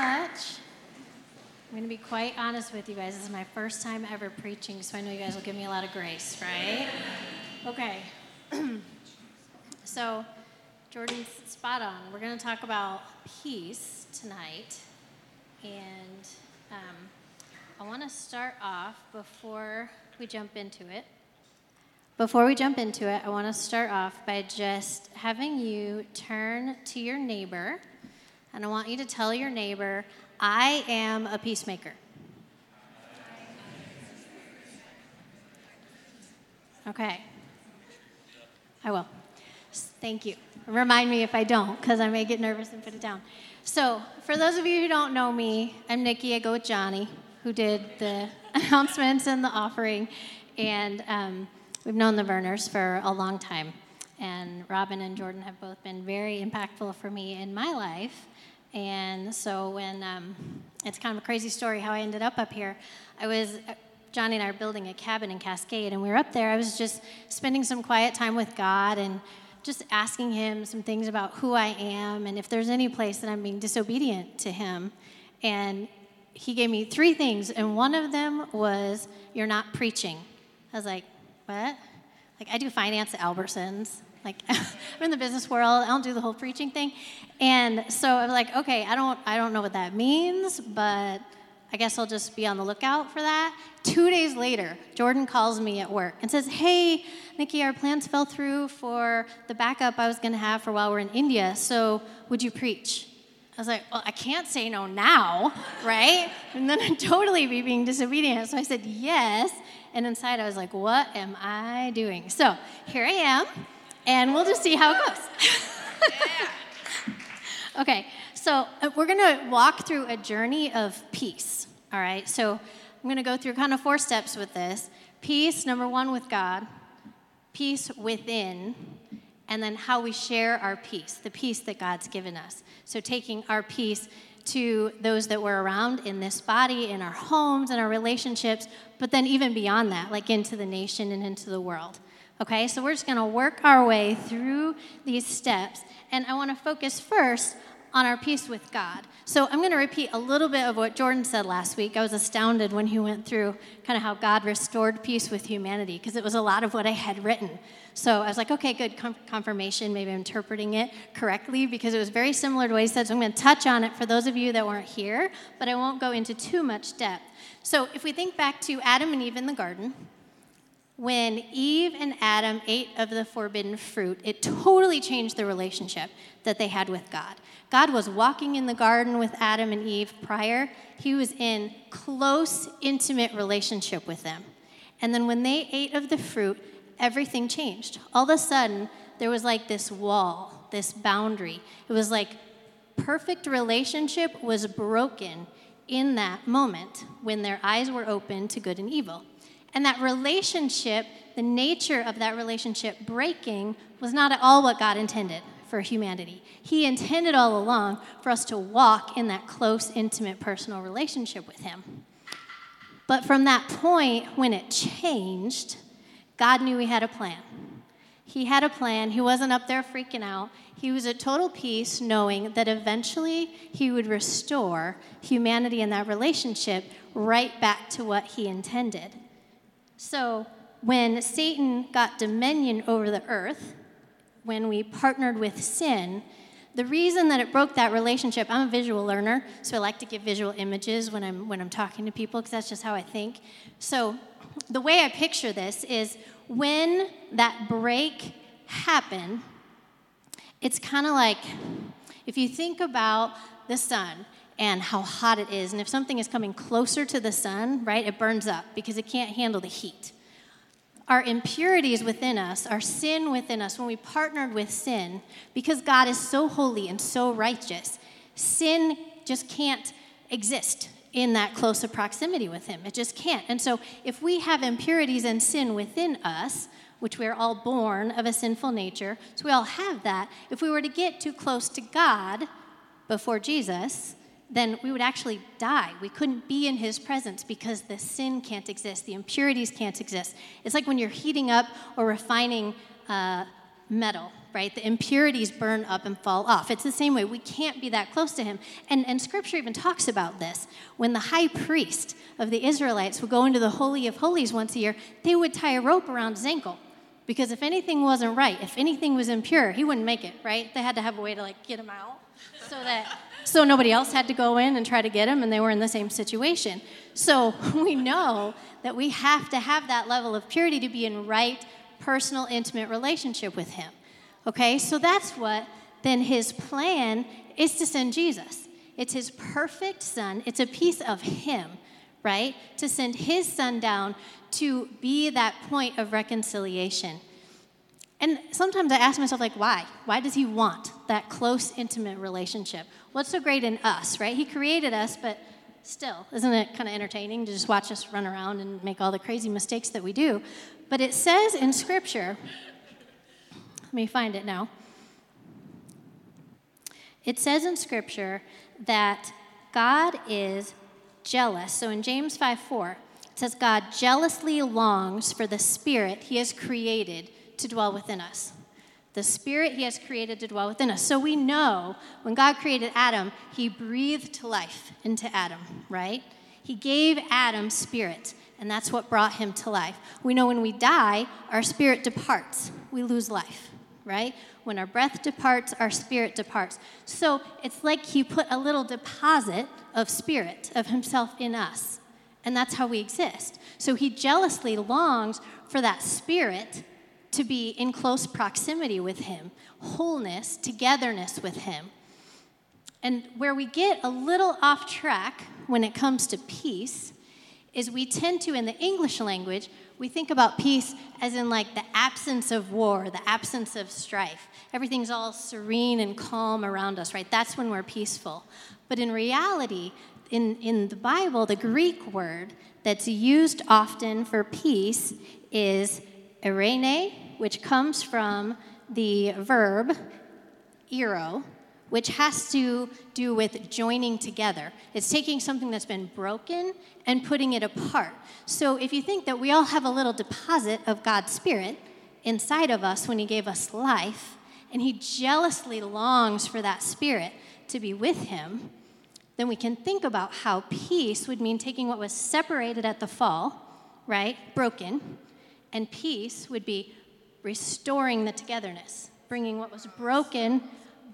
much. I'm going to be quite honest with you guys. This is my first time ever preaching, so I know you guys will give me a lot of grace, right? Okay. so, Jordan's spot on. We're going to talk about peace tonight. And um, I want to start off before we jump into it. Before we jump into it, I want to start off by just having you turn to your neighbor, and I want you to tell your neighbor, I am a peacemaker. Okay. I will. Thank you. Remind me if I don't, because I may get nervous and put it down. So, for those of you who don't know me, I'm Nikki. I go with Johnny, who did the announcements and the offering. And um, we've known the Verners for a long time. And Robin and Jordan have both been very impactful for me in my life. And so when um, it's kind of a crazy story how I ended up up here, I was Johnny and I are building a cabin in Cascade, and we were up there. I was just spending some quiet time with God and just asking Him some things about who I am and if there's any place that I'm being disobedient to Him. And He gave me three things, and one of them was, You're not preaching. I was like, What? Like, I do finance at Albertsons. Like I'm in the business world. I don't do the whole preaching thing. And so I was like, okay, I don't I don't know what that means, but I guess I'll just be on the lookout for that. Two days later, Jordan calls me at work and says, Hey, Nikki, our plans fell through for the backup I was going to have for while we're in India. So would you preach? I was like, Well, I can't say no now, right? And then I'd totally be being disobedient. So I said, Yes. And inside I was like, What am I doing? So here I am and we'll just see how it goes. okay, so uh, we're going to walk through a journey of peace. All right, so I'm going to go through kind of four steps with this peace, number one, with God, peace within, and then how we share our peace, the peace that God's given us. So taking our peace to those that we're around in this body, in our homes, in our relationships, but then even beyond that, like into the nation and into the world. Okay, so we're just going to work our way through these steps. And I want to focus first on our peace with God. So I'm going to repeat a little bit of what Jordan said last week. I was astounded when he went through kind of how God restored peace with humanity because it was a lot of what I had written. So I was like, okay, good confirmation. Maybe I'm interpreting it correctly because it was very similar to what he said. So I'm going to touch on it for those of you that weren't here, but I won't go into too much depth. So if we think back to Adam and Eve in the garden, when Eve and Adam ate of the forbidden fruit, it totally changed the relationship that they had with God. God was walking in the garden with Adam and Eve prior. He was in close, intimate relationship with them. And then when they ate of the fruit, everything changed. All of a sudden, there was like this wall, this boundary. It was like perfect relationship was broken in that moment when their eyes were open to good and evil. And that relationship, the nature of that relationship breaking, was not at all what God intended for humanity. He intended all along for us to walk in that close, intimate, personal relationship with Him. But from that point, when it changed, God knew He had a plan. He had a plan. He wasn't up there freaking out. He was at total peace, knowing that eventually He would restore humanity in that relationship right back to what He intended. So when Satan got dominion over the earth, when we partnered with sin, the reason that it broke that relationship, I'm a visual learner, so I like to give visual images when I'm, when I'm talking to people because that's just how I think. So the way I picture this is when that break happened, it's kind of like if you think about the sun and how hot it is. And if something is coming closer to the sun, right, it burns up because it can't handle the heat. Our impurities within us, our sin within us, when we partnered with sin, because God is so holy and so righteous, sin just can't exist in that close of proximity with Him. It just can't. And so, if we have impurities and sin within us, which we are all born of a sinful nature, so we all have that, if we were to get too close to God before Jesus, then we would actually die. We couldn't be in his presence because the sin can't exist, the impurities can't exist. It's like when you're heating up or refining uh, metal, right? The impurities burn up and fall off. It's the same way. We can't be that close to him. And, and scripture even talks about this. When the high priest of the Israelites would go into the Holy of Holies once a year, they would tie a rope around his ankle. Because if anything wasn't right, if anything was impure, he wouldn't make it, right? They had to have a way to like get him out so that so nobody else had to go in and try to get him and they were in the same situation. So we know that we have to have that level of purity to be in right personal intimate relationship with him. Okay? So that's what then his plan is to send Jesus. It's his perfect son. It's a piece of him, right? To send his son down to be that point of reconciliation. And sometimes I ask myself, like, why? Why does he want that close, intimate relationship? What's so great in us, right? He created us, but still, isn't it kind of entertaining to just watch us run around and make all the crazy mistakes that we do? But it says in Scripture, let me find it now. It says in Scripture that God is jealous. So in James 5 4, it says, God jealously longs for the Spirit he has created to dwell within us. The Spirit he has created to dwell within us. So we know when God created Adam, he breathed life into Adam, right? He gave Adam spirit, and that's what brought him to life. We know when we die, our spirit departs, we lose life, right? When our breath departs, our spirit departs. So it's like he put a little deposit of spirit, of himself in us. And that's how we exist. So he jealously longs for that spirit to be in close proximity with Him, wholeness, togetherness with Him. And where we get a little off track when it comes to peace is we tend to, in the English language, we think about peace as in like the absence of war, the absence of strife. Everything's all serene and calm around us, right? That's when we're peaceful. But in reality, in, in the Bible, the Greek word that's used often for peace is eirene, which comes from the verb eiro, which has to do with joining together. It's taking something that's been broken and putting it apart. So if you think that we all have a little deposit of God's Spirit inside of us when He gave us life, and He jealously longs for that Spirit to be with Him, then we can think about how peace would mean taking what was separated at the fall, right, broken, and peace would be restoring the togetherness, bringing what was broken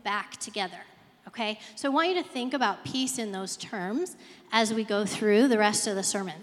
back together. Okay? So I want you to think about peace in those terms as we go through the rest of the sermon.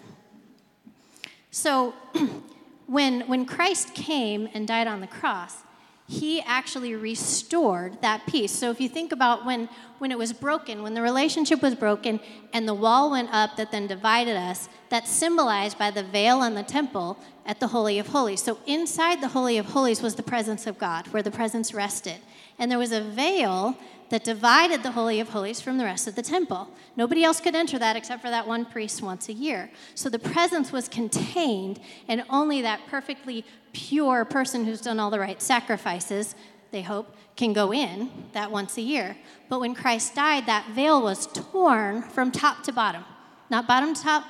So, when, when Christ came and died on the cross, he actually restored that peace. So if you think about when, when it was broken, when the relationship was broken and the wall went up that then divided us, that's symbolized by the veil on the temple at the Holy of Holies. So inside the Holy of Holies was the presence of God, where the presence rested. And there was a veil that divided the Holy of Holies from the rest of the temple. Nobody else could enter that except for that one priest once a year. So the presence was contained, and only that perfectly pure person who's done all the right sacrifices, they hope, can go in that once a year. But when Christ died, that veil was torn from top to bottom. Not bottom to top,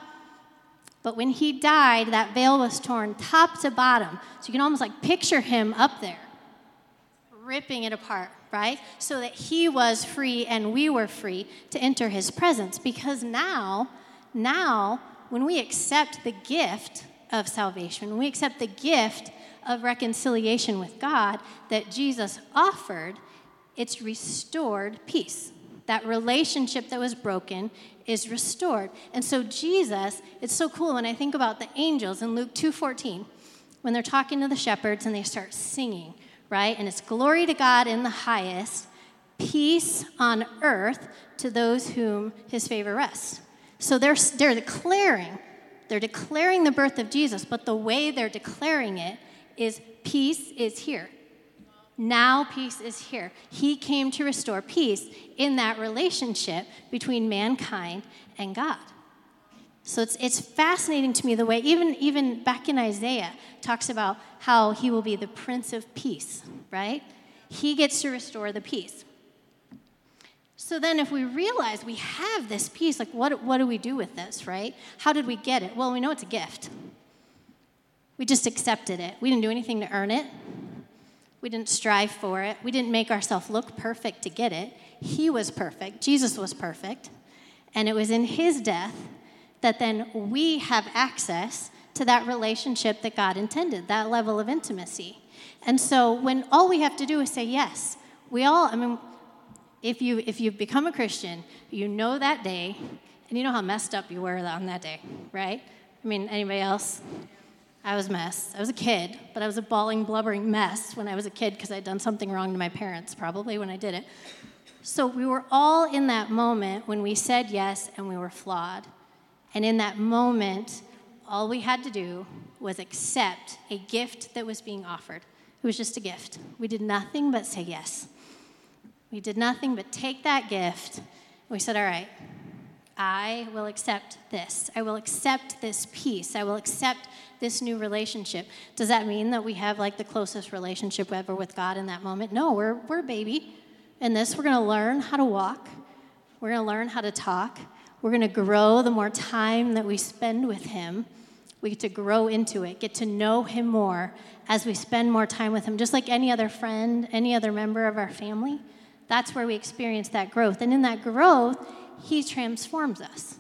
but when he died, that veil was torn top to bottom. So you can almost like picture him up there, ripping it apart, right? So that he was free and we were free to enter his presence. Because now, now, when we accept the gift of salvation, when we accept the gift of reconciliation with God that Jesus offered, it's restored peace. That relationship that was broken is restored. And so Jesus, it's so cool when I think about the angels in Luke 2:14, when they're talking to the shepherds and they start singing, right? And it's glory to God in the highest, peace on earth to those whom his favor rests. So they're, they're declaring, they're declaring the birth of Jesus, but the way they're declaring it is peace is here. Now peace is here. He came to restore peace in that relationship between mankind and God. So it's, it's fascinating to me the way, even, even back in Isaiah, talks about how he will be the Prince of Peace, right? He gets to restore the peace. So then, if we realize we have this peace, like what, what do we do with this, right? How did we get it? Well, we know it's a gift. We just accepted it. We didn't do anything to earn it. We didn't strive for it. We didn't make ourselves look perfect to get it. He was perfect. Jesus was perfect. And it was in his death that then we have access to that relationship that God intended, that level of intimacy. And so when all we have to do is say yes, we all, I mean, if you if you've become a Christian, you know that day, and you know how messed up you were on that day, right? I mean, anybody else? I was mess. I was a kid, but I was a bawling, blubbering mess when I was a kid because I'd done something wrong to my parents, probably when I did it. So we were all in that moment when we said yes and we were flawed. And in that moment, all we had to do was accept a gift that was being offered. It was just a gift. We did nothing but say yes. We did nothing but take that gift. We said, All right, I will accept this. I will accept this peace. I will accept this new relationship. Does that mean that we have like the closest relationship ever with God in that moment? No, we're, we're baby. In this, we're going to learn how to walk, we're going to learn how to talk, we're going to grow the more time that we spend with Him. We get to grow into it, get to know Him more as we spend more time with Him, just like any other friend, any other member of our family. That's where we experience that growth. And in that growth, He transforms us.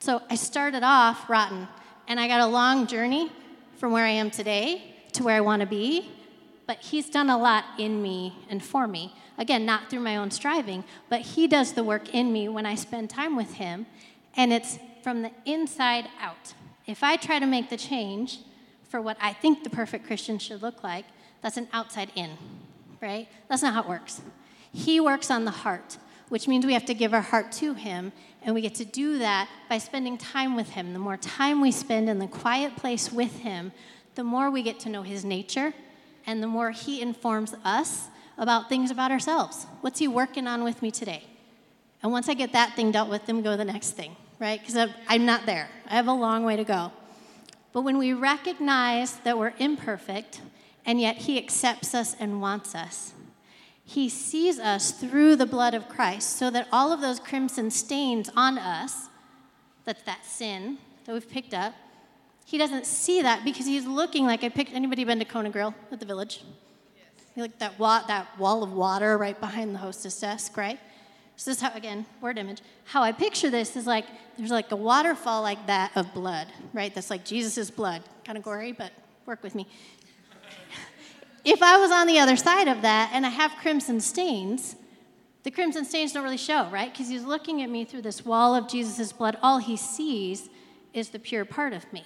So I started off rotten, and I got a long journey from where I am today to where I want to be, but He's done a lot in me and for me. Again, not through my own striving, but He does the work in me when I spend time with Him, and it's from the inside out. If I try to make the change for what I think the perfect Christian should look like, that's an outside in, right? That's not how it works. He works on the heart, which means we have to give our heart to Him, and we get to do that by spending time with Him. The more time we spend in the quiet place with Him, the more we get to know His nature, and the more He informs us about things about ourselves. What's He working on with me today? And once I get that thing dealt with, then we go to the next thing, right? Because I'm not there. I have a long way to go. But when we recognize that we're imperfect, and yet He accepts us and wants us, He sees us through the blood of Christ so that all of those crimson stains on us, that's that sin that we've picked up, He doesn't see that because He's looking like I picked. Anybody been to Kona Grill at the village? Like that, wa- that wall of water right behind the hostess desk, right? So this is how, again, word image. How I picture this is like there's like a waterfall like that of blood, right? That's like Jesus' blood. Kind of gory, but work with me. if I was on the other side of that and I have crimson stains, the crimson stains don't really show, right? Because he's looking at me through this wall of Jesus' blood. All he sees is the pure part of me,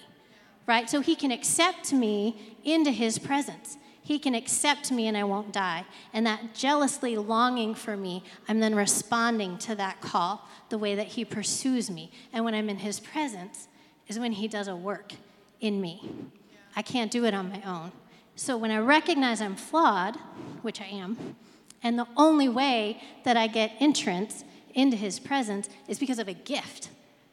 right? So he can accept me into his presence. He can accept me and I won't die. And that jealously longing for me, I'm then responding to that call the way that He pursues me. And when I'm in His presence, is when He does a work in me. I can't do it on my own. So when I recognize I'm flawed, which I am, and the only way that I get entrance into His presence is because of a gift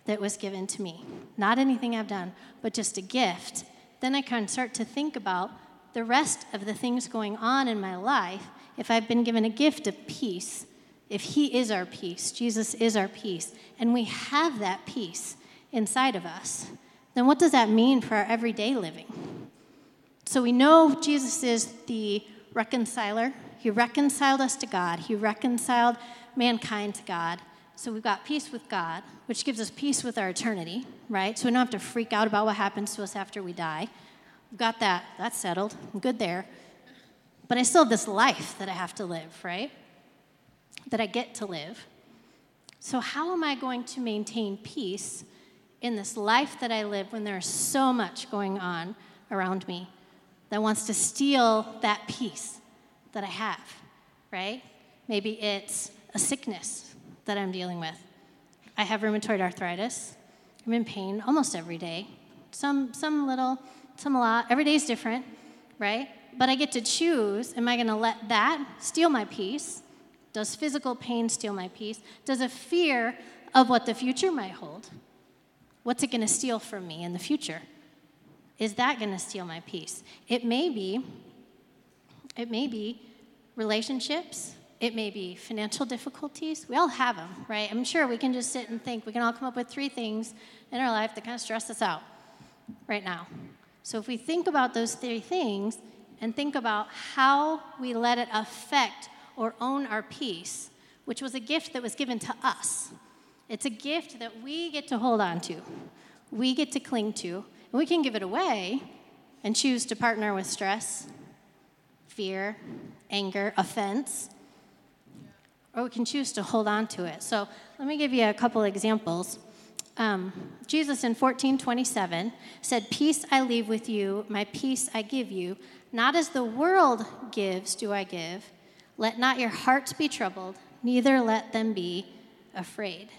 that was given to me. Not anything I've done, but just a gift. Then I can start to think about the rest of the things going on in my life, if I've been given a gift of peace, if He is our peace, Jesus is our peace, and we have that peace inside of us, then what does that mean for our everyday living? So we know Jesus is the reconciler. He reconciled us to God, He reconciled mankind to God. So we've got peace with God, which gives us peace with our eternity, right? So we don't have to freak out about what happens to us after we die got that. That's settled. I'm good there. But I still have this life that I have to live, right? That I get to live. So, how am I going to maintain peace in this life that I live when there's so much going on around me that wants to steal that peace that I have, right? Maybe it's a sickness that I'm dealing with. I have rheumatoid arthritis. I'm in pain almost every day. Some, some little Every day is different, right? But I get to choose am I going to let that steal my peace? Does physical pain steal my peace? Does a fear of what the future might hold? What's it going to steal from me in the future? Is that going to steal my peace? It may be. It may be relationships. It may be financial difficulties. We all have them, right? I'm sure we can just sit and think. We can all come up with three things in our life that kind of stress us out right now. So if we think about those three things, and think about how we let it affect or own our peace, which was a gift that was given to us. It's a gift that we get to hold on to, we get to cling to, and we can give it away and choose to partner with stress, fear, anger, offense, or we can choose to hold on to it. So let me give you a couple examples. Um, Jesus in 1427 said, Peace I leave with you, my peace I give you. Not as the world gives, do I give. Let not your hearts be troubled, neither let them be afraid.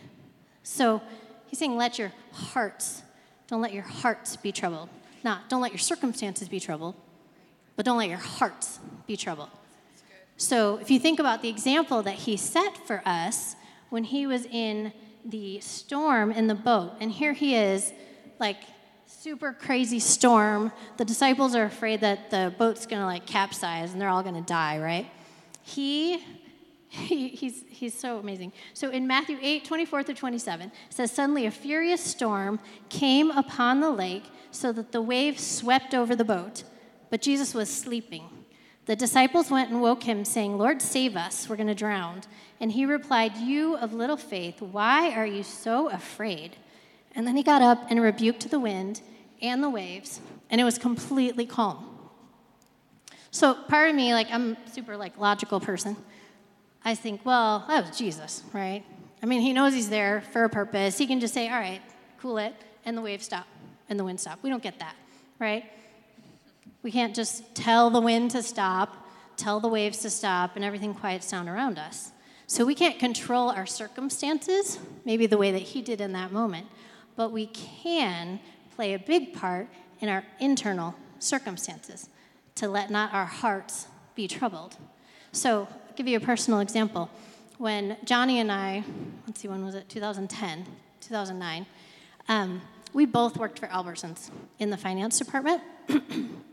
So he's saying, Let your hearts, don't let your hearts be troubled. Not, don't let your circumstances be troubled, but don't let your hearts be troubled. So if you think about the example that he set for us when he was in the storm in the boat, and here he is, like super crazy storm. The disciples are afraid that the boat's gonna like capsize and they're all gonna die, right? He, he he's, he's so amazing. So in Matthew 8, 24 through 27, says, Suddenly a furious storm came upon the lake so that the waves swept over the boat, but Jesus was sleeping. The disciples went and woke him, saying, Lord, save us, we're going to drown. And he replied, You of little faith, why are you so afraid? And then he got up and rebuked the wind and the waves, and it was completely calm. So part of me, like I'm super like logical person. I think, well, that was Jesus, right? I mean, he knows he's there for a purpose. He can just say, all right, cool it, and the waves stop, and the wind stop. We don't get that, right? We can't just tell the wind to stop, tell the waves to stop, and everything quiets down around us. So we can't control our circumstances, maybe the way that he did in that moment, but we can play a big part in our internal circumstances to let not our hearts be troubled. So, I'll give you a personal example. When Johnny and I, let's see, when was it? 2010, 2009, um, we both worked for Albertsons in the finance department.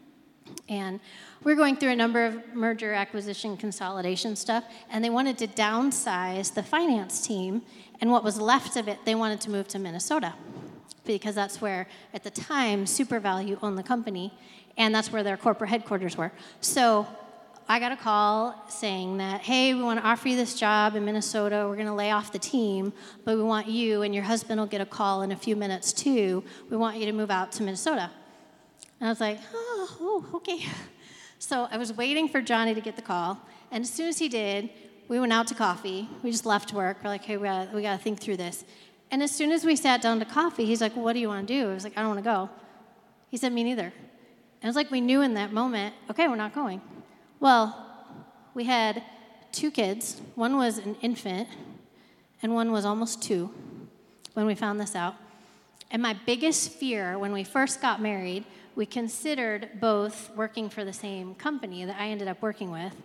And we're going through a number of merger, acquisition, consolidation stuff, and they wanted to downsize the finance team, and what was left of it, they wanted to move to Minnesota because that's where, at the time, SuperValu owned the company, and that's where their corporate headquarters were. So I got a call saying that, hey, we want to offer you this job in Minnesota. We're going to lay off the team, but we want you and your husband will get a call in a few minutes too. We want you to move out to Minnesota. And I was like, oh, oh, okay. So I was waiting for Johnny to get the call. And as soon as he did, we went out to coffee. We just left work. We're like, hey, we gotta, we gotta think through this. And as soon as we sat down to coffee, he's like, what do you want to do? I was like, I don't want to go. He said, me neither. And was like we knew in that moment, okay, we're not going. Well, we had two kids. One was an infant, and one was almost two when we found this out. And my biggest fear when we first got married we considered both working for the same company that I ended up working with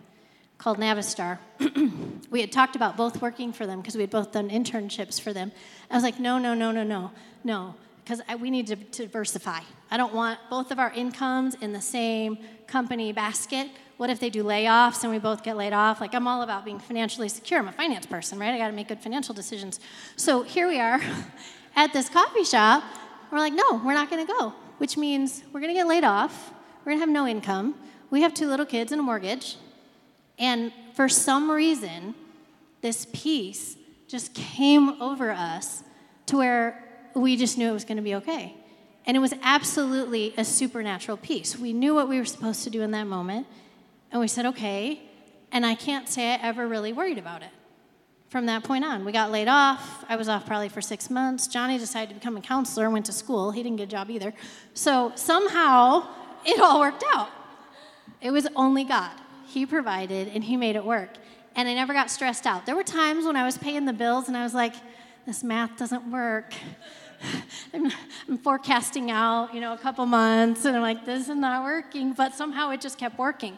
called Navistar. we had talked about both working for them because we had both done internships for them. I was like, no, no, no, no, no, no, because we need to, to diversify. I don't want both of our incomes in the same company basket. What if they do layoffs and we both get laid off? Like, I'm all about being financially secure. I'm a finance person, right? I got to make good financial decisions. So here we are at this coffee shop. We're like, no, we're not going to go which means we're going to get laid off, we're going to have no income, we have two little kids and a mortgage, and for some reason, this peace just came over us to where we just knew it was going to be okay. And it was absolutely a supernatural peace. We knew what we were supposed to do in that moment, and we said, okay. And I can't say I ever really worried about it from that point on. We got laid off. I was off probably for six months. Johnny decided to become a counselor went to school. He didn't get a job either. So somehow it all worked out. It was only God. He provided and He made it work. And I never got stressed out. There were times when I was paying the bills and I was like, this math doesn't work. I'm, I'm, forecasting out, you know, a couple months, and I'm like, this is not working. But somehow it just kept working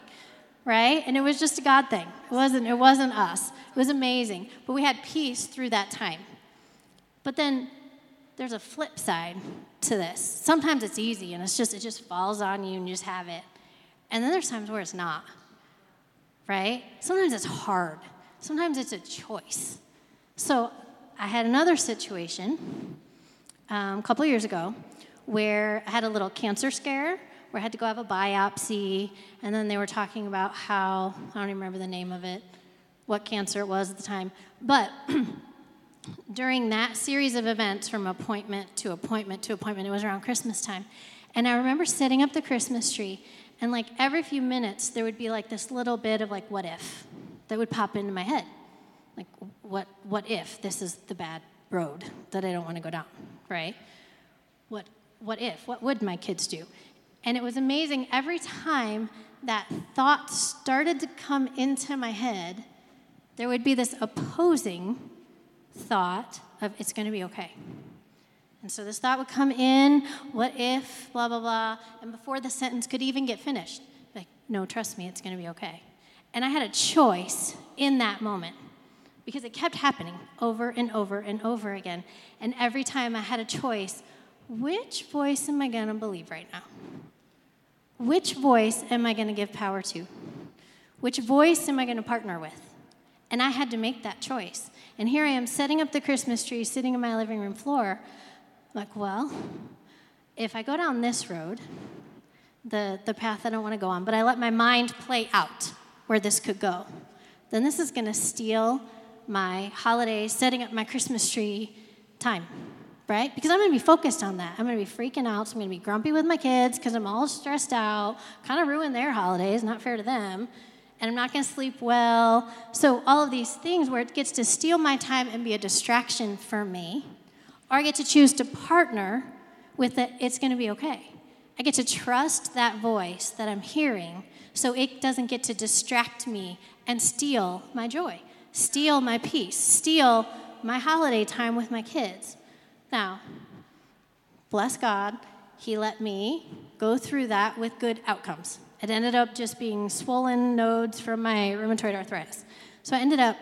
right? And it was just a God thing. It wasn't, it wasn't us. It was amazing. But we had peace through that time. But then there's a flip side to this. Sometimes it's easy and it's just it just falls on you and you just have it. And then there's times where it's not. Right? Sometimes it's hard. Sometimes it's a choice. So I had another situation um, a couple years ago where I had a little cancer scare where I had to go have a biopsy, and then they were talking about how I don't even remember the name of it, what cancer it was at the time. But during that series of events, from appointment to appointment to appointment, it was around Christmas time. And I remember setting up the Christmas tree, and like every few minutes, there would be like this little bit of like, what if that would pop into my head. Like, what, what if this is the bad road that I don't want to go down, right? What, what if? What would my kids do? And it was amazing every time that thought started to come into my head, there would be this opposing thought of it's going to be okay. And so this thought would come in, what if, blah, blah, blah. And before the sentence could even get finished, like, no, trust me, it's going to be okay. And I had a choice in that moment because it kept happening over and over and over again. And every time I had a choice, which voice am I going to believe right now? Which voice am I going to give power to? Which voice am I going to partner with? And I had to make that choice. And here I am setting up the Christmas tree, sitting in my living room floor. Like, well, if I go down this road, the, the path I don't want to go on, but I let my mind play out where this could go, then this is going to steal my holiday, setting up my Christmas tree time, right? Because I'm going to be focused on that. I'm going to be freaking out. I'm going to be grumpy with my kids because I'm all stressed out, kind of ruin their holidays, not fair to them. And I'm not going to sleep well. So, all of these things where it gets to steal my time and be a distraction for me, or I get to choose to partner with it, it's going to be okay. I get to trust that voice that I'm hearing so it doesn't get to distract me and steal my joy, steal my peace, steal my holiday time with my kids. Now, bless God, He let me go through that with good outcomes. It ended up just being swollen nodes from my rheumatoid arthritis. So I ended up,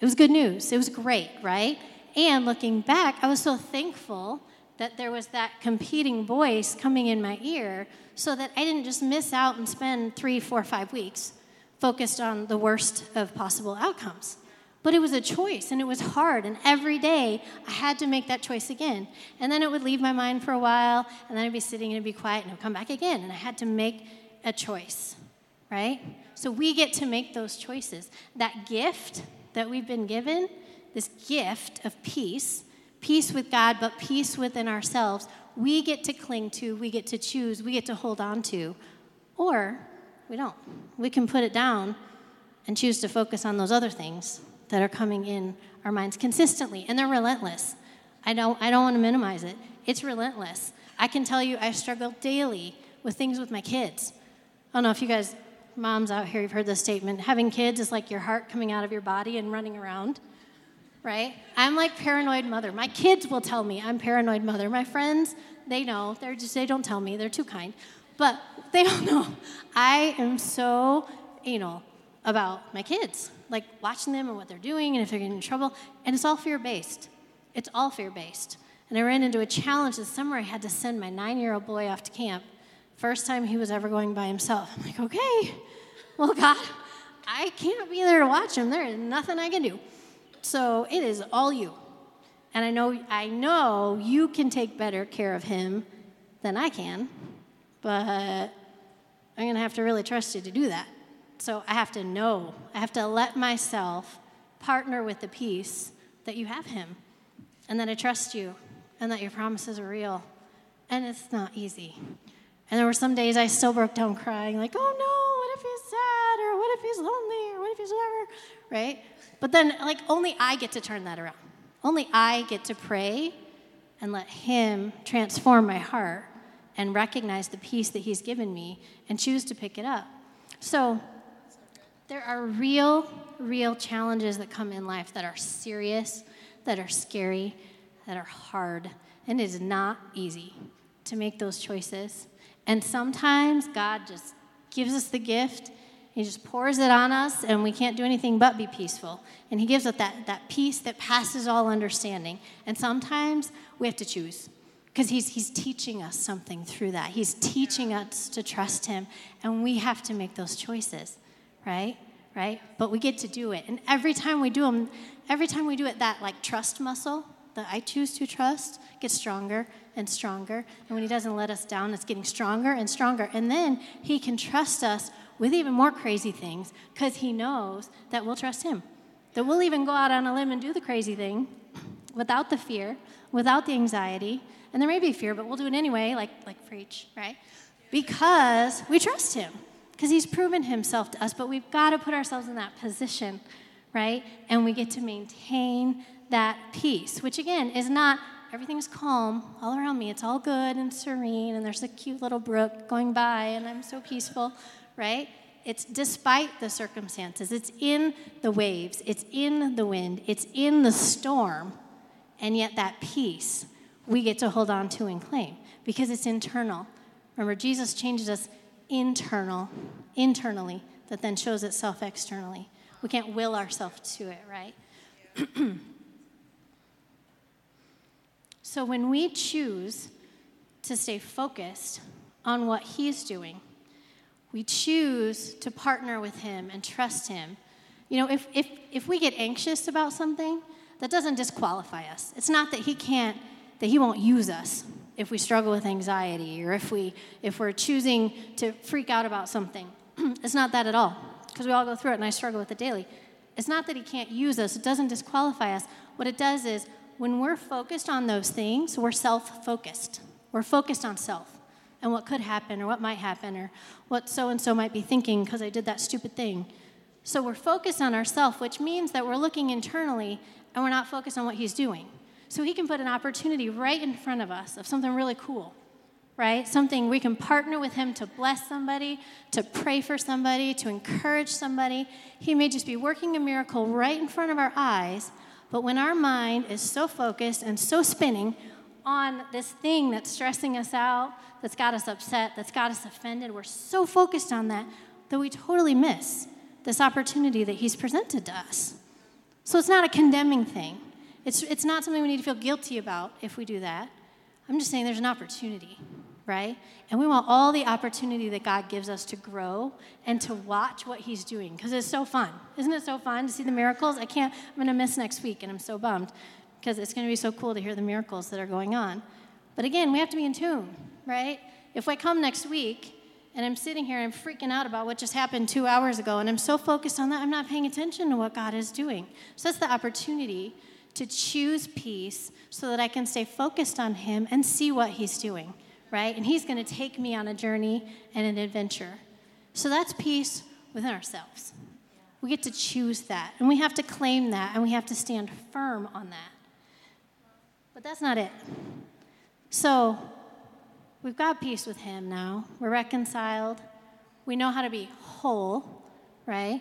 it was good news. It was great, right? And looking back, I was so thankful that there was that competing voice coming in my ear so that I didn't just miss out and spend three, four, five weeks focused on the worst of possible outcomes. But it was a choice and it was hard. And every day I had to make that choice again. And then it would leave my mind for a while, and then I'd be sitting and it'd be quiet and it would come back again. And I had to make a choice, right? So we get to make those choices. That gift that we've been given, this gift of peace, peace with God, but peace within ourselves, we get to cling to, we get to choose, we get to hold on to. Or we don't. We can put it down and choose to focus on those other things that are coming in our minds consistently, and they're relentless. I don't, I don't want to minimize it. It's relentless. I can tell you I struggle daily with things with my kids. I don't know if you guys, moms out here, you've heard this statement. Having kids is like your heart coming out of your body and running around right? I'm like paranoid mother. My kids will tell me I'm paranoid mother. My friends, they know. They're just they don't tell me. They're too kind. But they don't know. I am so anal about my kids, like watching them and what they're doing and if they're getting in trouble. And it's all fear based. It's all fear based. And I ran into a challenge this summer. I had to send my nine year old boy off to camp. First time he was ever going by himself. I'm like, okay, well, God, I can't be there to watch him. There is nothing I can do. So it is all you. And I know, I know you can take better care of him than I can, but I'm going to have to really trust you to do that. So I have to know, I have to let myself partner with the peace that you have him, and that I trust you, and that your promises are real. And it's not easy. And there were some days I still broke down crying, like, oh no, what if he's sad, or what if he's lonely, or what if he's whatever, right? But then, like, only I get to turn that around. Only I get to pray and let Him transform my heart and recognize the peace that He's given me and choose to pick it up. So, there are real, real challenges that come in life that are serious, that are scary, that are hard, and it is not easy to make those choices. And sometimes God just gives us the gift he just pours it on us, and we can't do anything but be peaceful. And He gives us that, that peace that passes all understanding. And sometimes we have to choose because he's, he's teaching us something through that. He's teaching us to trust Him, and we have to make those choices, right? Right? But we get to do it. And every time we do them, every time we do it, that like trust muscle, the I choose to trust gets stronger and stronger. And when He doesn't let us down, it's getting stronger and stronger. And then He can trust us with even more crazy things because He knows that we'll trust Him. That we'll even go out on a limb and do the crazy thing without the fear, without the anxiety. And there may be fear, but we'll do it anyway, like, like preach, right? Because we trust Him, because He's proven Himself to us. But we've got to put ourselves in that position, right? And we get to maintain that peace, which again is not everything's calm all around me. It's all good and serene, and there's a cute little brook going by, and I'm so peaceful, right? It's despite the circumstances, it's in the waves, it's in the wind, it's in the storm, and yet that peace we get to hold on to and claim because it's internal. Remember, Jesus changes us internal, internally, that then shows itself externally. We can't will ourselves to it, right? So when we choose to stay focused on what He's doing, we choose to partner with Him and trust Him. You know, if, if, if we get anxious about something, that doesn't disqualify us. It's not that He can't, that He won't use us if we struggle with anxiety or if, we, if we're choosing to freak out about something. it's not that at all, because we all go through it and I struggle with it daily. It's not that He can't use us, it doesn't disqualify us. What it does is when we're focused on those things, we're self focused. We're focused on self and what could happen or what might happen or what so and so might be thinking because I did that stupid thing. So we're focused on ourself, which means that we're looking internally and we're not focused on what he's doing. So he can put an opportunity right in front of us of something really cool, right? Something we can partner with him to bless somebody, to pray for somebody, to encourage somebody. He may just be working a miracle right in front of our eyes, but when our mind is so focused and so spinning on this thing that's stressing us out, that's got us upset, that's got us offended, we're so focused on that that we totally miss this opportunity that He's presented to us. So it's not a condemning thing. It's, it's not something we need to feel guilty about if we do that. I'm just saying there's an opportunity right? And we want all the opportunity that God gives us to grow and to watch what He's doing because it's so fun. Isn't it so fun to see the miracles? I can't, I'm going to miss next week and I'm so bummed because it's going to be so cool to hear the miracles that are going on. But again, we have to be in tune, right? If I come next week and I'm sitting here and I'm freaking out about what just happened two hours ago and I'm so focused on that, I'm not paying attention to what God is doing. So that's the opportunity to choose peace so that I can stay focused on Him and see what He's doing right? And He's going to take me on a journey and an adventure. So that's peace within ourselves. We get to choose that, and we have to claim that, and we have to stand firm on that. But that's not it. So we've got peace with Him now. We're reconciled. We know how to be whole, right?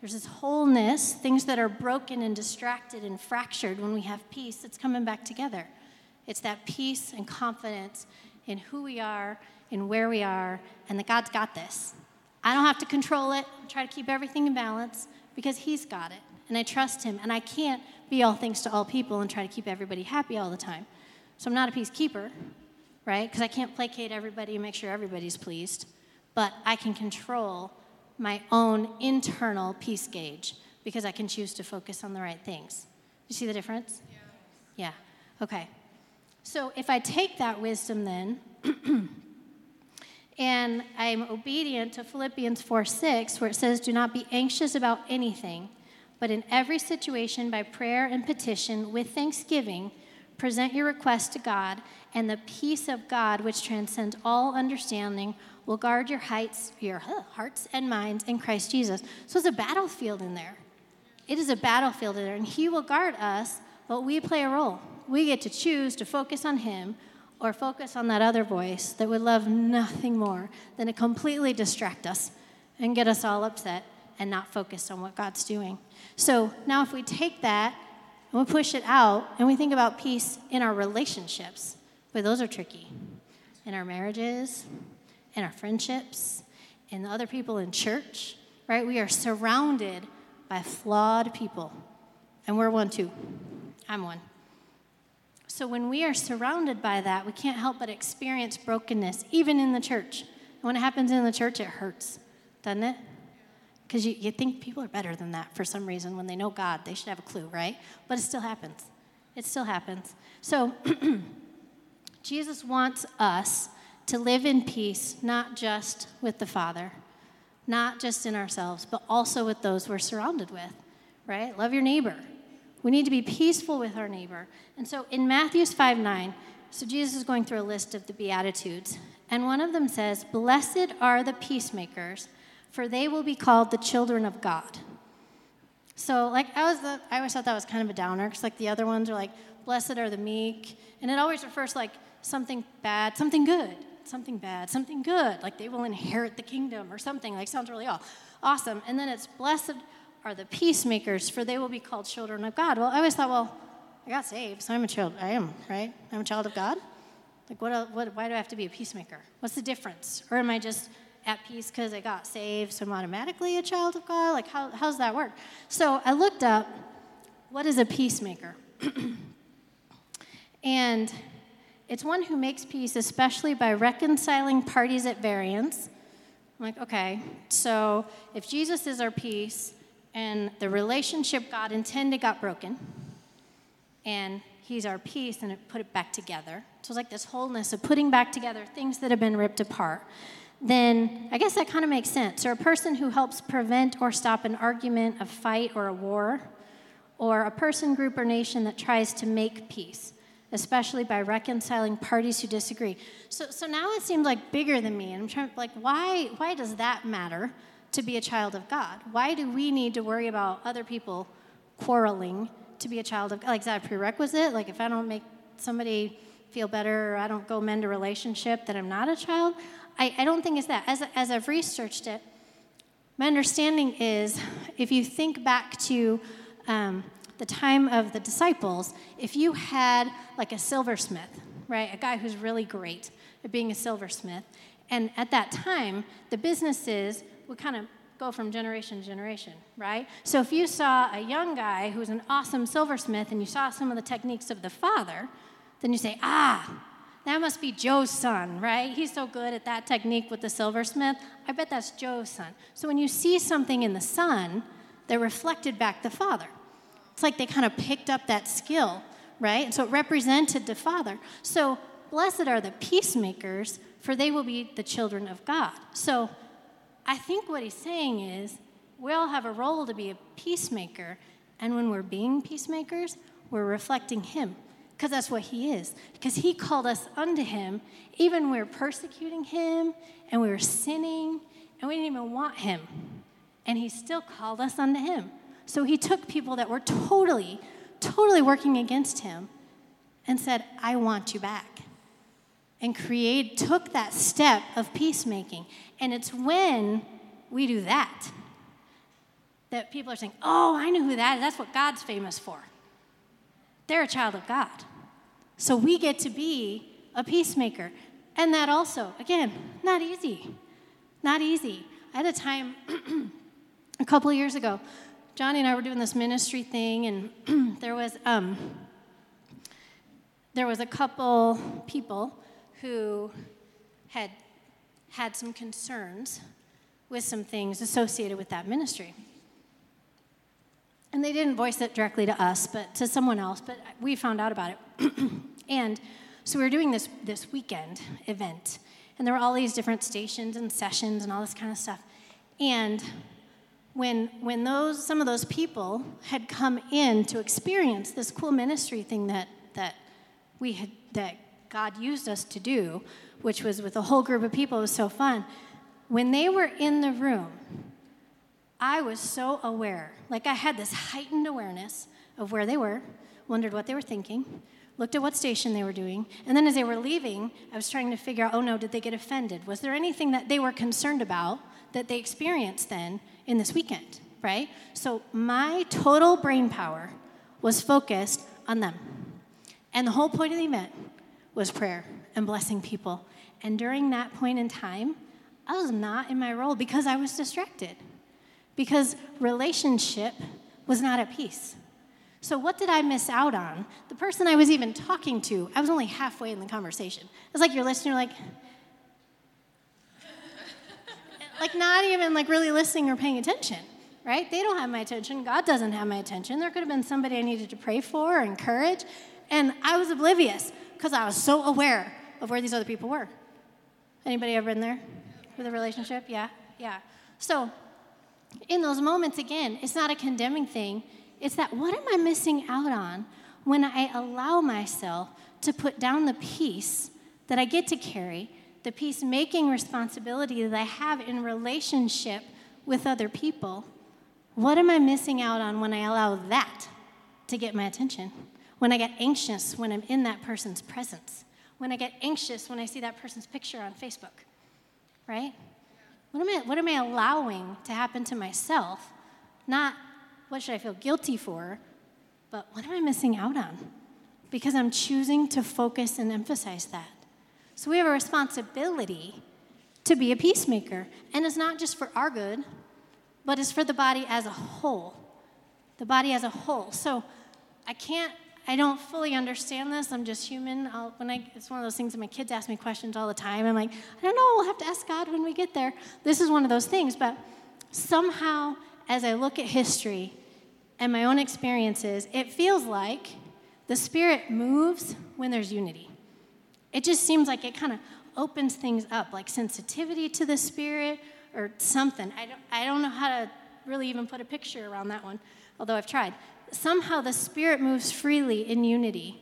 There's this wholeness, things that are broken and distracted and fractured when we have peace, it's coming back together. It's that peace and confidence in who we are, in where we are, and that God's got this. I don't have to control it, try to keep everything in balance because He's got it. And I trust Him. And I can't be all things to all people and try to keep everybody happy all the time. So I'm not a peacekeeper, right? Because I can't placate everybody and make sure everybody's pleased. But I can control my own internal peace gauge because I can choose to focus on the right things. You see the difference? Yeah. yeah. Okay. So if I take that wisdom then, and I'm obedient to Philippians 4 6, where it says, Do not be anxious about anything, but in every situation, by prayer and petition, with thanksgiving, present your request to God, and the peace of God, which transcends all understanding, will guard your heights, your hearts and minds in Christ Jesus. So it's a battlefield in there. It is a battlefield in there, and He will guard us, but we play a role we get to choose to focus on Him or focus on that other voice that would love nothing more than to completely distract us and get us all upset and not focused on what God's doing. So now, if we take that and we push it out and we think about peace in our relationships, but those are tricky. In our marriages, in our friendships, in the other people in church, right? We are surrounded by flawed people. And we're one too. I'm one. So when we are surrounded by that, we can't help but experience brokenness, even in the church. And when it happens in the church, it hurts, doesn't it? Because you, you think people are better than that for some reason. When they know God, they should have a clue, right? But it still happens. It still happens. So, Jesus wants us to live in peace, not just with the Father, not just in ourselves, but also with those we're surrounded with, right? Love your neighbor. We need to be peaceful with our neighbor. And so in Matthew 5 9, so Jesus is going through a list of the Beatitudes, and one of them says, Blessed are the peacemakers, for they will be called the children of God. So, like, I was, the, I always thought that was kind of a downer, because like the other ones are like, Blessed are the meek, and it always refers to like something bad, something good something bad, something good, like they will inherit the kingdom or something, like sounds really awesome. And then it's blessed are the peacemakers, for they will be called children of God. Well, I always thought, well, I got saved, so I'm a child. I am, right? I'm a child of God. Like, what, what, why do I have to be a peacemaker? What's the difference? Or am I just at peace because I got saved, so I'm automatically a child of God? Like, how, how's that work? So I looked up what is a peacemaker? and it's one who makes peace, especially by reconciling parties at variance. I'm like, okay, so if Jesus is our peace and the relationship God intended got broken, and he's our peace and it put it back together. So it's like this wholeness of putting back together things that have been ripped apart. Then I guess that kind of makes sense. Or a person who helps prevent or stop an argument, a fight, or a war, or a person, group, or nation that tries to make peace especially by reconciling parties who disagree. So, so now it seems like bigger than me. And I'm trying, to like, why, why does that matter to be a child of God? Why do we need to worry about other people quarreling to be a child of God? Like, is that a prerequisite? Like, if I don't make somebody feel better or I don't go mend a relationship, that I'm not a child? I, I don't think it's that. As, as I've researched it, my understanding is if you think back to um, the time of the disciples, if you had like a silversmith, right, a guy who's really great at being a silversmith, and at that time, the businesses would kind of go from generation to generation, right? So if you saw a young guy who was an awesome silversmith and you saw some of the techniques of the father, then you say, ah, that must be Joe's son, right? He's so good at that technique with the silversmith. I bet that's Joe's son. So when you see something in the son, that reflected back the father. It's like they kind of picked up that skill, right? And so it represented the Father. So blessed are the peacemakers, for they will be the children of God. So I think what he's saying is we all have a role to be a peacemaker. And when we're being peacemakers, we're reflecting him because that's what he is. Because he called us unto him, even were persecuting him and we were sinning and we didn't even want him. And he still called us unto him. So he took people that were totally, totally working against him and said, I want you back. And create took that step of peacemaking. And it's when we do that that people are saying, Oh, I know who that is. That's what God's famous for. They're a child of God. So we get to be a peacemaker. And that also, again, not easy. Not easy. I had a time a couple years ago Johnny and I were doing this ministry thing, and there was um, there was a couple people who had had some concerns with some things associated with that ministry. And they didn't voice it directly to us, but to someone else, but we found out about it. and so we were doing this, this weekend event, and there were all these different stations and sessions and all this kind of stuff. And when, when those, some of those people had come in to experience this cool ministry thing that, that, we had, that God used us to do, which was with a whole group of people, it was so fun. When they were in the room, I was so aware. Like I had this heightened awareness of where they were, wondered what they were thinking, looked at what station they were doing, and then as they were leaving, I was trying to figure out oh no, did they get offended? Was there anything that they were concerned about that they experienced then in this weekend, right? So my total brain power was focused on them. And the whole point of the event was prayer and blessing people. And during that point in time, I was not in my role because I was distracted, because relationship was not at peace. So, what did I miss out on? The person I was even talking to, I was only halfway in the conversation. It's like you're listening, you're like, like not even like really listening or paying attention, right? They don't have my attention. God doesn't have my attention. There could have been somebody I needed to pray for or encourage. And I was oblivious because I was so aware of where these other people were. Anybody ever been there with a relationship? Yeah, yeah. So in those moments, again, it's not a condemning thing. It's that what am I missing out on when I allow myself to put down the peace that I get to carry, the peacemaking responsibility that I have in relationship with other people? What am I missing out on when I allow that to get my attention? When I get anxious when I'm in that person's presence? When I get anxious when I see that person's picture on Facebook? Right? What am I, what am I allowing to happen to myself? Not what should I feel guilty for, but what am I missing out on? Because I'm choosing to focus and emphasize that. So we have a responsibility to be a peacemaker. And it's not just for our good, but it's for the body as a whole. The body as a whole. So I can't, I don't fully understand this. I'm just human. I'll, when I, it's one of those things that my kids ask me questions all the time. I'm like, I don't know, we'll have to ask God when we get there. This is one of those things. But somehow, as I look at history, and my own experiences, it feels like the Spirit moves when there's unity. It just seems like it kind of opens things up, like sensitivity to the Spirit or something. I don't, I don't know how to really even put a picture around that one, although I've tried. Somehow the Spirit moves freely in unity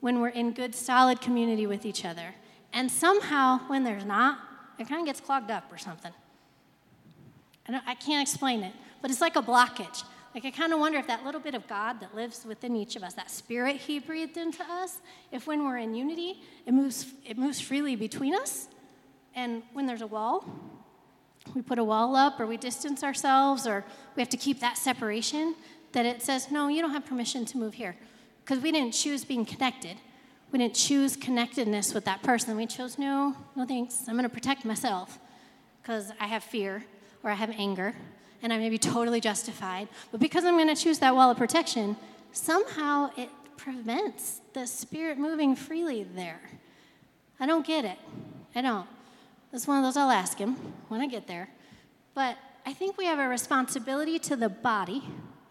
when we're in good, solid community with each other. And somehow, when there's not, it kind of gets clogged up or something. I, I can't explain it, but it's like a blockage. Like, I kind of wonder if that little bit of God that lives within each of us, that spirit He breathed into us, if when we're in unity, it moves, it moves freely between us. And when there's a wall, we put a wall up or we distance ourselves or we have to keep that separation, that it says, no, you don't have permission to move here. Because we didn't choose being connected. We didn't choose connectedness with that person. We chose, no, no thanks. I'm going to protect myself because I have fear or I have anger and I may be totally justified, but because I'm going to choose that wall of protection, somehow it prevents the spirit moving freely there. I don't get it. I don't. That's one of those I'll ask him when I get there. But I think we have a responsibility to the body.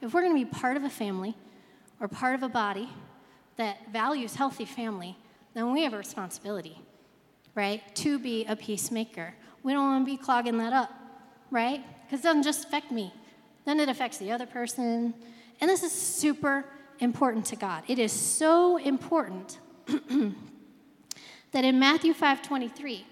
If we're going to be part of a family or part of a body that values healthy family, then we have a responsibility, right, to be a peacemaker. We don't want to be clogging that up, right? because it doesn't just affect me, then it affects the other person. And this is super important to God. It is so important that in Matthew 5:23,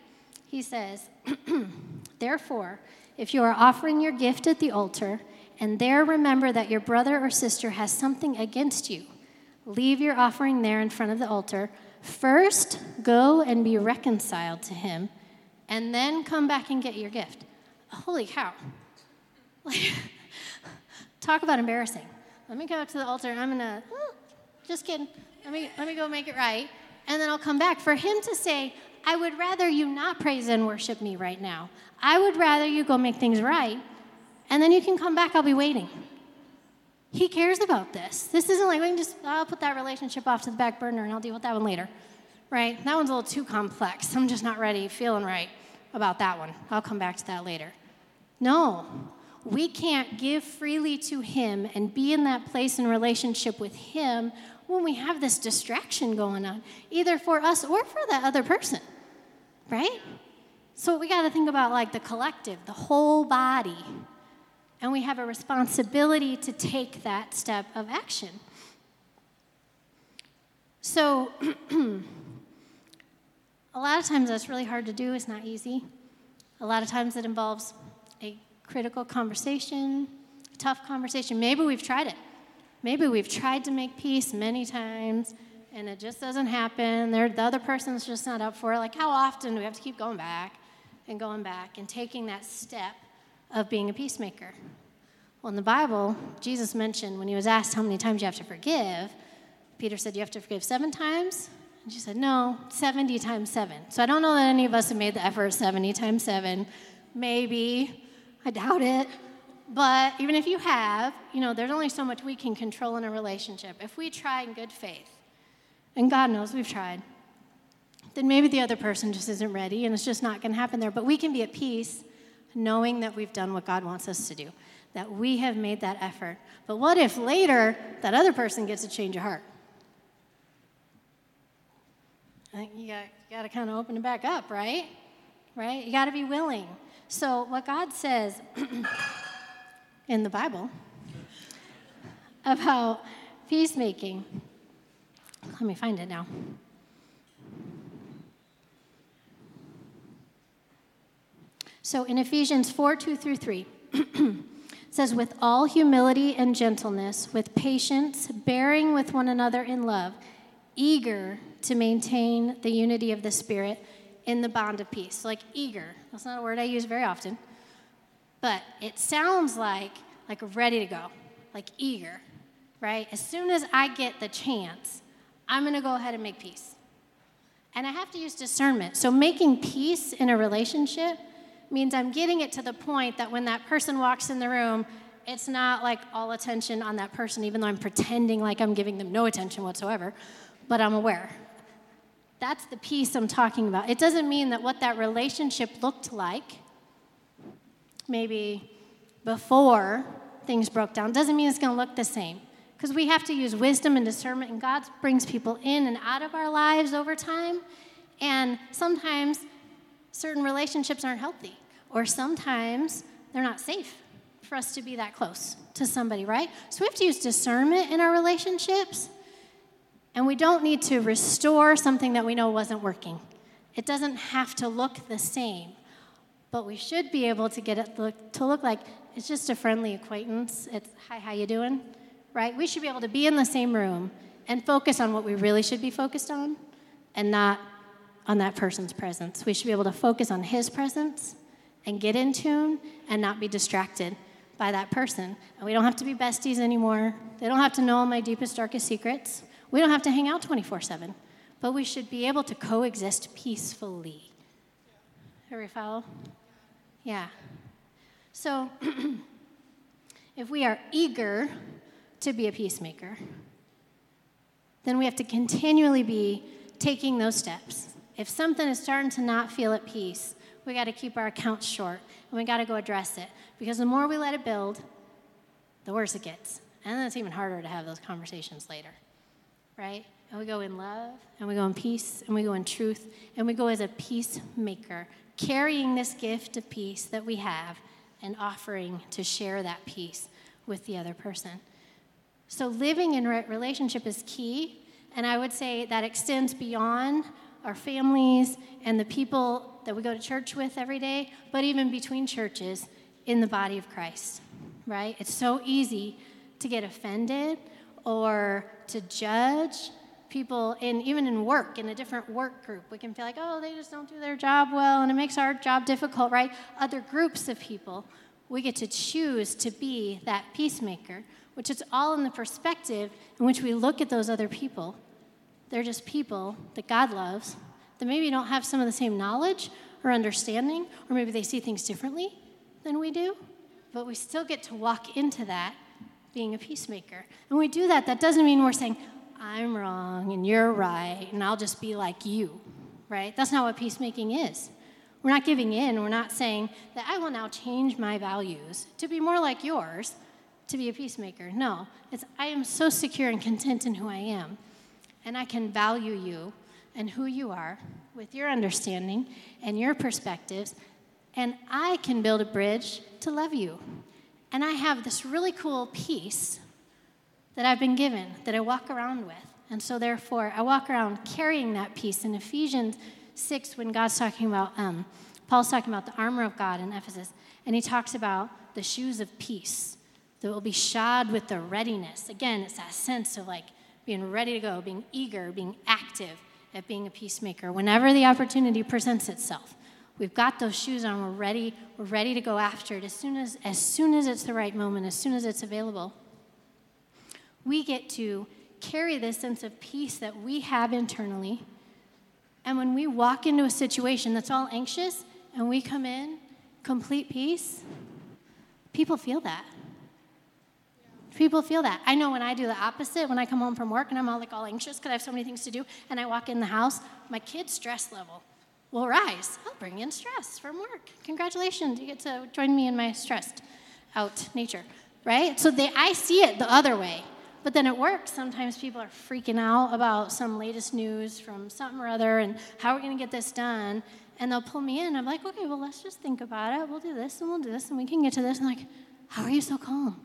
he says, "Therefore, if you are offering your gift at the altar, and there remember that your brother or sister has something against you, leave your offering there in front of the altar. First, go and be reconciled to him, and then come back and get your gift." Holy cow. Like, talk about embarrassing. Let me go up to the altar I'm gonna, oh, just kidding. Let me, let me go make it right. And then I'll come back. For him to say, I would rather you not praise and worship me right now. I would rather you go make things right. And then you can come back. I'll be waiting. He cares about this. This isn't like we can just, I'll put that relationship off to the back burner and I'll deal with that one later. Right? That one's a little too complex. I'm just not ready, feeling right about that one. I'll come back to that later. No, we can't give freely to Him and be in that place in relationship with Him when we have this distraction going on, either for us or for that other person, right? So we got to think about like the collective, the whole body. And we have a responsibility to take that step of action. So, a lot of times that's really hard to do, it's not easy. A lot of times it involves a critical conversation, tough conversation. Maybe we've tried it. Maybe we've tried to make peace many times and it just doesn't happen. They're, the other person's just not up for it. Like, how often do we have to keep going back and going back and taking that step of being a peacemaker? Well, in the Bible, Jesus mentioned when he was asked how many times you have to forgive, Peter said, You have to forgive seven times? And she said, No, 70 times seven. So I don't know that any of us have made the effort 70 times seven. Maybe. I doubt it. But even if you have, you know, there's only so much we can control in a relationship. If we try in good faith, and God knows we've tried, then maybe the other person just isn't ready and it's just not going to happen there. But we can be at peace knowing that we've done what God wants us to do. that we have made that effort. But what if later that other person gets a change of heart? I think you got, you got to kind of open it back up, right? Right? You got to be willing. So, what God says in the Bible about peacemaking, let me find it now. So, in Ephesians 4 2 through 3, says, with all humility and gentleness, with patience, bearing with one another in love, eager to maintain the unity of the Spirit in the bond of peace. Like eager. That's not a word I use very often. But it sounds like like ready to go, like eager, right? As soon as I get the chance, I'm going to go ahead and make peace. And I have to use discernment. So making peace in a relationship means I'm getting it to the point that when that person walks in the room, it's not like all attention on that person, even though I'm pretending like I'm giving them no attention whatsoever, but I'm aware. That's the peace I'm talking about. It doesn't mean that what that relationship looked like, maybe before things broke down, doesn't mean it's going to look the same. Because we have to use wisdom and discernment, and God brings people in and out of our lives over time. And sometimes certain relationships aren't healthy or sometimes they're not safe for us to be that close to somebody, right? So we have to use discernment in our relationships, and we don't need to restore something that we know wasn't working. It doesn't have to look the same, but we should be able to get it look, to look like it's just a friendly acquaintance. It's hi, how you doing? Right? We should be able to be in the same room and focus on what we really should be focused on, and not on that person's presence. We should be able to focus on his presence and get in tune and not be distracted by that person. And we don't have to be besties anymore. They don't have to know all my deepest, darkest secrets. We don't have to hang out 24 7. But we should be able to coexist peacefully. Every follow? Yeah. So, if we are eager to be a peacemaker, then we have to continually be taking those steps. If something is starting to not feel at peace, we got to keep our accounts short and we got to go address it because the more we let it build, the worse it gets. And then it's even harder to have those conversations later, right? And we go in love, and we go in peace, and we go in truth, and we go as a peacemaker, carrying this gift of peace that we have and offering to share that peace with the other person. So, living in relationship is key, and I would say that extends beyond our families and the people that we go to church with every day, but even between churches in the body of Christ, right? It's so easy to get offended or to judge people in even in work in a different work group we can feel like oh they just don't do their job well and it makes our job difficult right other groups of people we get to choose to be that peacemaker which is all in the perspective in which we look at those other people they're just people that god loves that maybe don't have some of the same knowledge or understanding, or maybe they see things differently than we do, but we still get to walk into that being a peacemaker. And we do that, that doesn't mean we're saying, I'm wrong and you're right, and I'll just be like you, right? That's not what peacemaking is. We're not giving in. We're not saying that I will now change my values to be more like yours to be a peacemaker. No, it's I am so secure and content in who I am, and I can value you and who you are with your understanding and your perspectives, and I can build a bridge to love you. And I have this really cool peace that I've been given that I walk around with. And so, therefore, I walk around carrying that peace. In Ephesians 6, when God's talking about, um, Paul's talking about the armor of God in Ephesus, and he talks about the shoes of peace that will be shod with the readiness. Again, it's that sense of like being ready to go, being eager, being active at being a peacemaker whenever the opportunity presents itself. We've got those shoes on, we're ready, we're ready to go after it as soon as, as soon as it's the right moment, as soon as it's available. We get to carry this sense of peace that we have internally. And when we walk into a situation that's all anxious and we come in complete peace, people feel that. People feel that. I know when I do the opposite, when I come home from work and I'm all like all anxious because I have so many things to do, and I walk in the house, my kid's stress level will rise. I'll bring in stress from work. Congratulations, you get to join me in my stressed out nature, right? So they, I see it the other way. But then at work, sometimes people are freaking out about some latest news from something or other and how we're we going to get this done. And they'll pull me in. I'm like, okay, well, let's just think about it. We'll do this and we'll do this and we can get to this. And like, how are you so calm?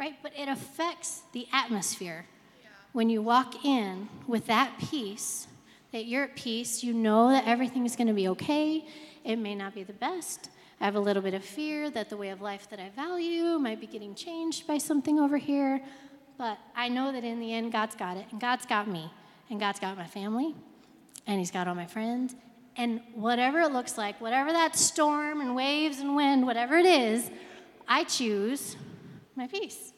Right? But it affects the atmosphere. Yeah. When you walk in with that peace, that you're at peace, you know that everything is going to be okay. It may not be the best. I have a little bit of fear that the way of life that I value might be getting changed by something over here. But I know that in the end, God's got it, and God's got me, and God's got my family, and He's got all my friends. And whatever it looks like, whatever that storm and waves and wind, whatever it is, I choose my peace.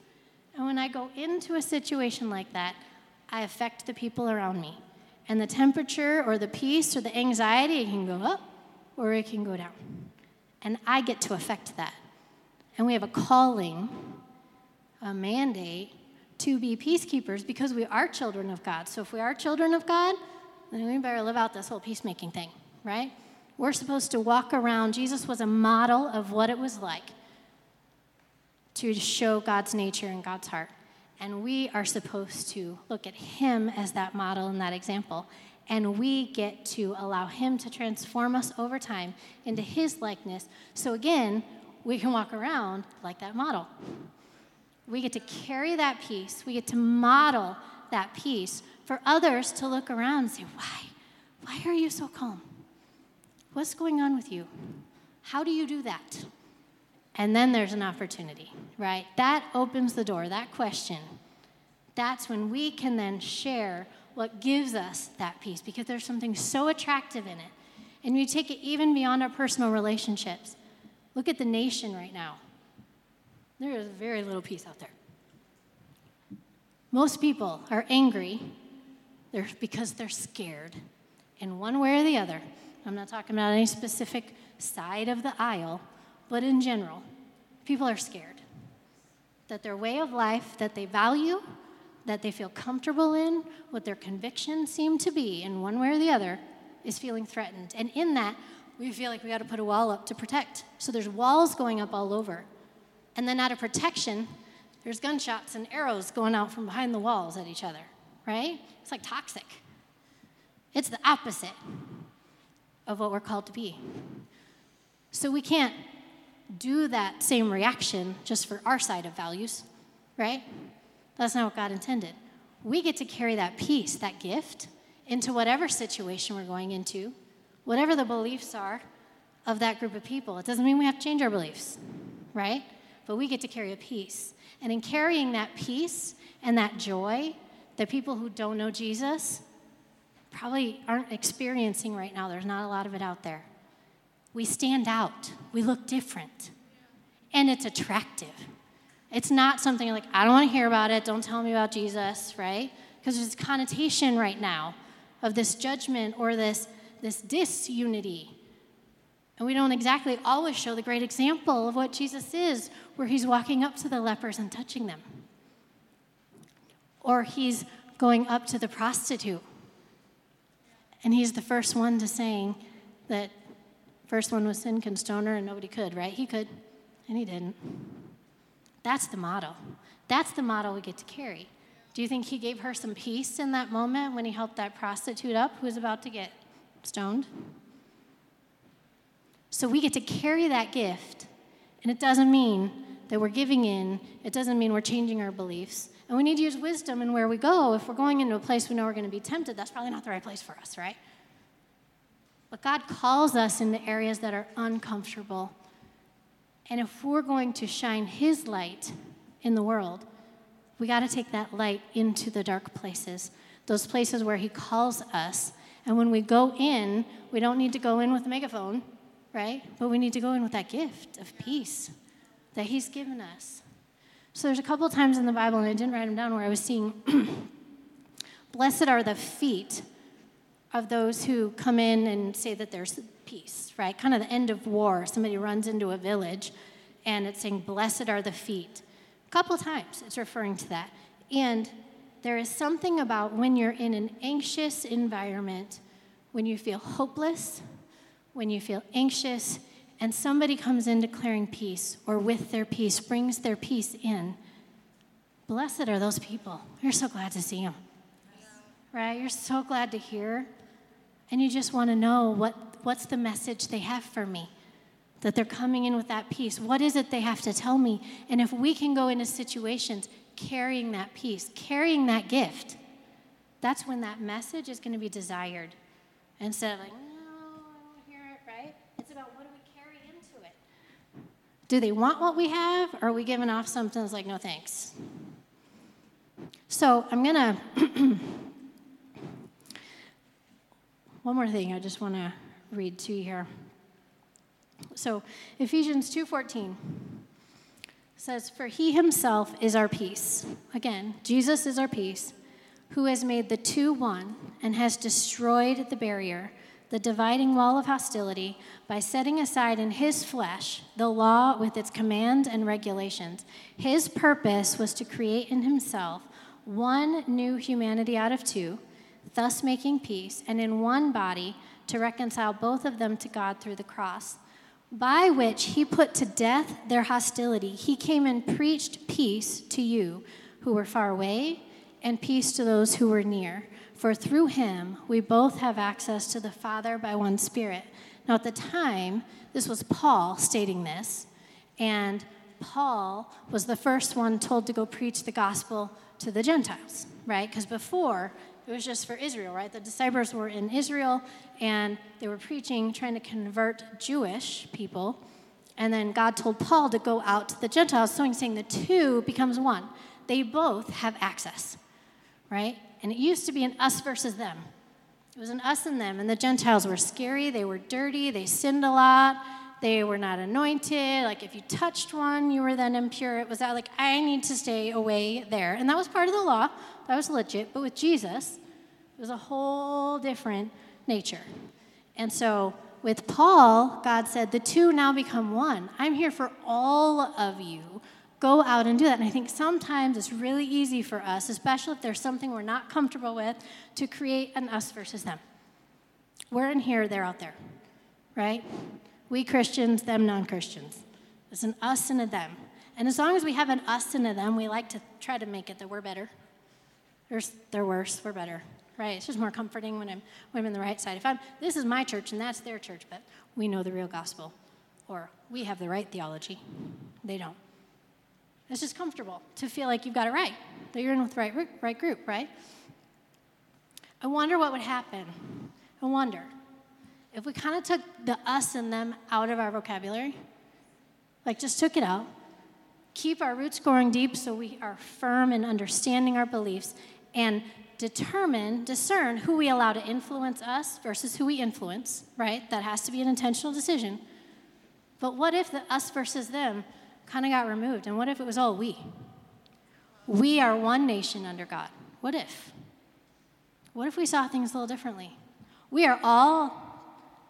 And when I go into a situation like that, I affect the people around me. And the temperature or the peace or the anxiety, can go up or it can go down. And I get to affect that. And we have a calling, a mandate to be peacekeepers because we are children of God. So if we are children of God, then we better live out this whole peacemaking thing, right? We're supposed to walk around. Jesus was a model of what it was like to show God's nature and God's heart. And we are supposed to look at him as that model and that example. And we get to allow him to transform us over time into his likeness. So again, we can walk around like that model. We get to carry that peace. We get to model that peace for others to look around and say, Why? Why are you so calm? What's going on with you? How do you do that? And then there's an opportunity, right? That opens the door, that question. That's when we can then share what gives us that peace because there's something so attractive in it. And you take it even beyond our personal relationships. Look at the nation right now. There is very little peace out there. Most people are angry they're, because they're scared in one way or the other. I'm not talking about any specific side of the aisle, but in general, people are scared that their way of life that they value, that they feel comfortable in, what their convictions seem to be in one way or the other, is feeling threatened. And in that, we feel like we got to put a wall up to protect. So there's walls going up all over. And then out of protection, there's gunshots and arrows going out from behind the walls at each other, right? It's like toxic. It's the opposite of what we're called to be. So we can't do that same reaction just for our side of values, right? That's not what God intended. We get to carry that peace, that gift, into whatever situation we're going into, whatever the beliefs are of that group of people. It doesn't mean we have to change our beliefs, right? but we get to carry a peace. And in carrying that peace and that joy that people who don't know Jesus probably aren't experiencing right now, there's not a lot of it out there. We stand out, we look different, and it's attractive. It's not something like, I don't want to hear about it, don't tell me about Jesus, right? Because there's a connotation right now of this judgment or this, this disunity and we don't exactly always show the great example of what Jesus is, where he's walking up to the lepers and touching them. Or he's going up to the prostitute. And he's the first one to saying that first one was sin can stone her and nobody could, right? He could, and he didn't. That's the model. That's the model we get to carry. Do you think he gave her some peace in that moment when he helped that prostitute up who was about to get stoned? So we get to carry that gift. And it doesn't mean that we're giving in, it doesn't mean we're changing our beliefs. And we need to use wisdom in where we go. If we're going into a place we know we're going to be tempted, that's probably not the right place for us, right? But God calls us into areas that are uncomfortable. And if we're going to shine His light in the world, we got to take that light into the dark places, those places where He calls us. And when we go in, we don't need to go in with a megaphone right? But we need to go in with that gift of peace that He's given us. So there's a couple times in the Bible, and I didn't write them down, where I was seeing, Blessed are the feet of those who come in and say that there's peace, right? Kind of the end of war. Somebody runs into a village and it's saying, Blessed are the feet. A couple times it's referring to that. And there is something about when you're in an anxious environment, when you feel hopeless, when you feel anxious and somebody comes in declaring peace or with their peace, brings their peace in, blessed are those people. You're so glad to see them. Right? You're so glad to hear. And you just want to know what, what's the message they have for me that they're coming in with that peace. What is it they have to tell me? And if we can go into situations carrying that peace, carrying that gift, that's when that message is going to be desired. Instead of like, no, I don't hear it, right? It's about what do we carry into it? Do they want what we have, or are we giving off something that's like, no thanks? So I'm going to. One more thing I just want to read to you here. So Ephesians 2:14 says, "For he himself is our peace." Again, Jesus is our peace, who has made the two one and has destroyed the barrier, the dividing wall of hostility, by setting aside in his flesh the law with its commands and regulations. His purpose was to create in himself one new humanity out of two, thus making peace, and in one body to reconcile both of them to God through the cross by which he put to death their hostility. He came and preached peace to you who were far away, and peace to those who were near. For through him we both have access to the Father by one Spirit. Now, at the time, this was Paul stating this, and Paul was the first one told to go preach the gospel to the Gentiles, right? Because before, it was just for Israel, right? The disciples were in Israel and they were preaching, trying to convert Jewish people. And then God told Paul to go out to the Gentiles. So he's saying the two becomes one. They both have access, right? And it used to be an us versus them. It was an us and them. And the Gentiles were scary, they were dirty, they sinned a lot, they were not anointed. Like if you touched one, you were then impure. It was that, like, I need to stay away there. And that was part of the law. That was legit. But with Jesus, it was a whole different nature. And so with Paul, God said, the two now become one. I'm here for all of you. Go out and do that. And I think sometimes it's really easy for us, especially if there's something we're not comfortable with, to create an us versus them. We're in here, they're out there, right? We Christians, them non Christians. It's an us and a them. And as long as we have an us and a them, we like to try to make it that we're better. They're worse, we're better. Right? It's just more comforting when I'm, when I'm in the right side. If I'm, this is my church and that's their church, but we know the real gospel. Or we have the right theology. They don't. It's just comfortable to feel like you've got it right, that you're in with the right, right group, right? I wonder what would happen. I wonder if we kind of took the us and them out of our vocabulary, like just took it out, keep our roots growing deep so we are firm in understanding our beliefs, and determine, discern who we allow to influence us versus who we influence, right? That has to be an intentional decision. But what if the us versus them kind of got removed? And what if it was all we? We are one nation under God. What if? What if we saw things a little differently? We are all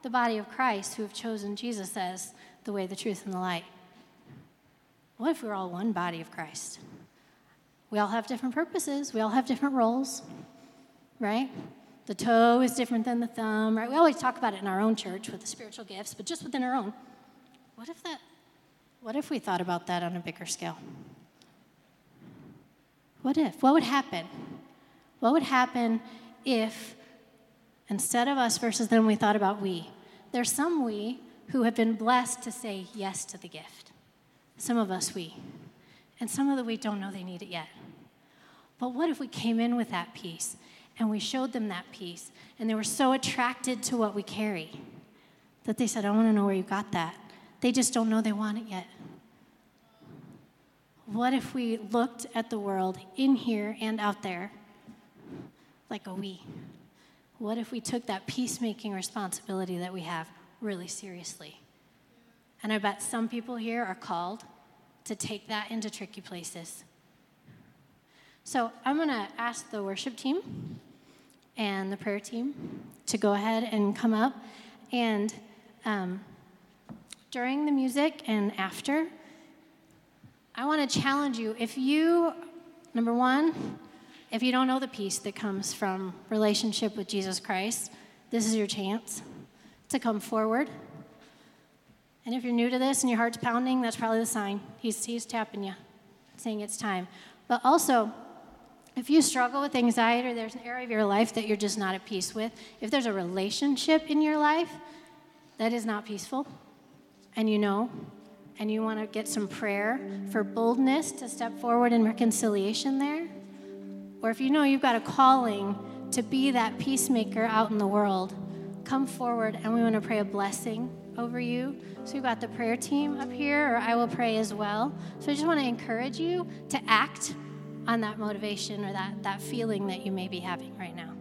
the body of Christ who have chosen Jesus as the way, the truth, and the light. What if we we're all one body of Christ? We all have different purposes, we all have different roles, right? The toe is different than the thumb, right? We always talk about it in our own church with the spiritual gifts, but just within our own. What if that what if we thought about that on a bigger scale? What if? What would happen? What would happen if instead of us versus them we thought about we? There's some we who have been blessed to say yes to the gift. Some of us we. And some of the we don't know they need it yet. But what if we came in with that peace and we showed them that peace and they were so attracted to what we carry that they said, I want to know where you got that. They just don't know they want it yet. What if we looked at the world in here and out there like a we? What if we took that peacemaking responsibility that we have really seriously? And I bet some people here are called to take that into tricky places. So I'm going to ask the worship team and the prayer team to go ahead and come up. And um, during the music and after, I want to challenge you. If you, number one, if you don't know the peace that comes from relationship with Jesus Christ, this is your chance to come forward. And if you're new to this and your heart's pounding, that's probably the sign. He's, he's tapping you, saying it's time. But also, if you struggle with anxiety or there's an area of your life that you're just not at peace with, if there's a relationship in your life that is not peaceful, and you know, and you want to get some prayer for boldness to step forward in reconciliation there, or if you know you've got a calling to be that peacemaker out in the world, come forward and we want to pray a blessing over you. So we've got the prayer team up here, or I will pray as well. So I just want to encourage you to act on that motivation or that, that feeling that you may be having right now.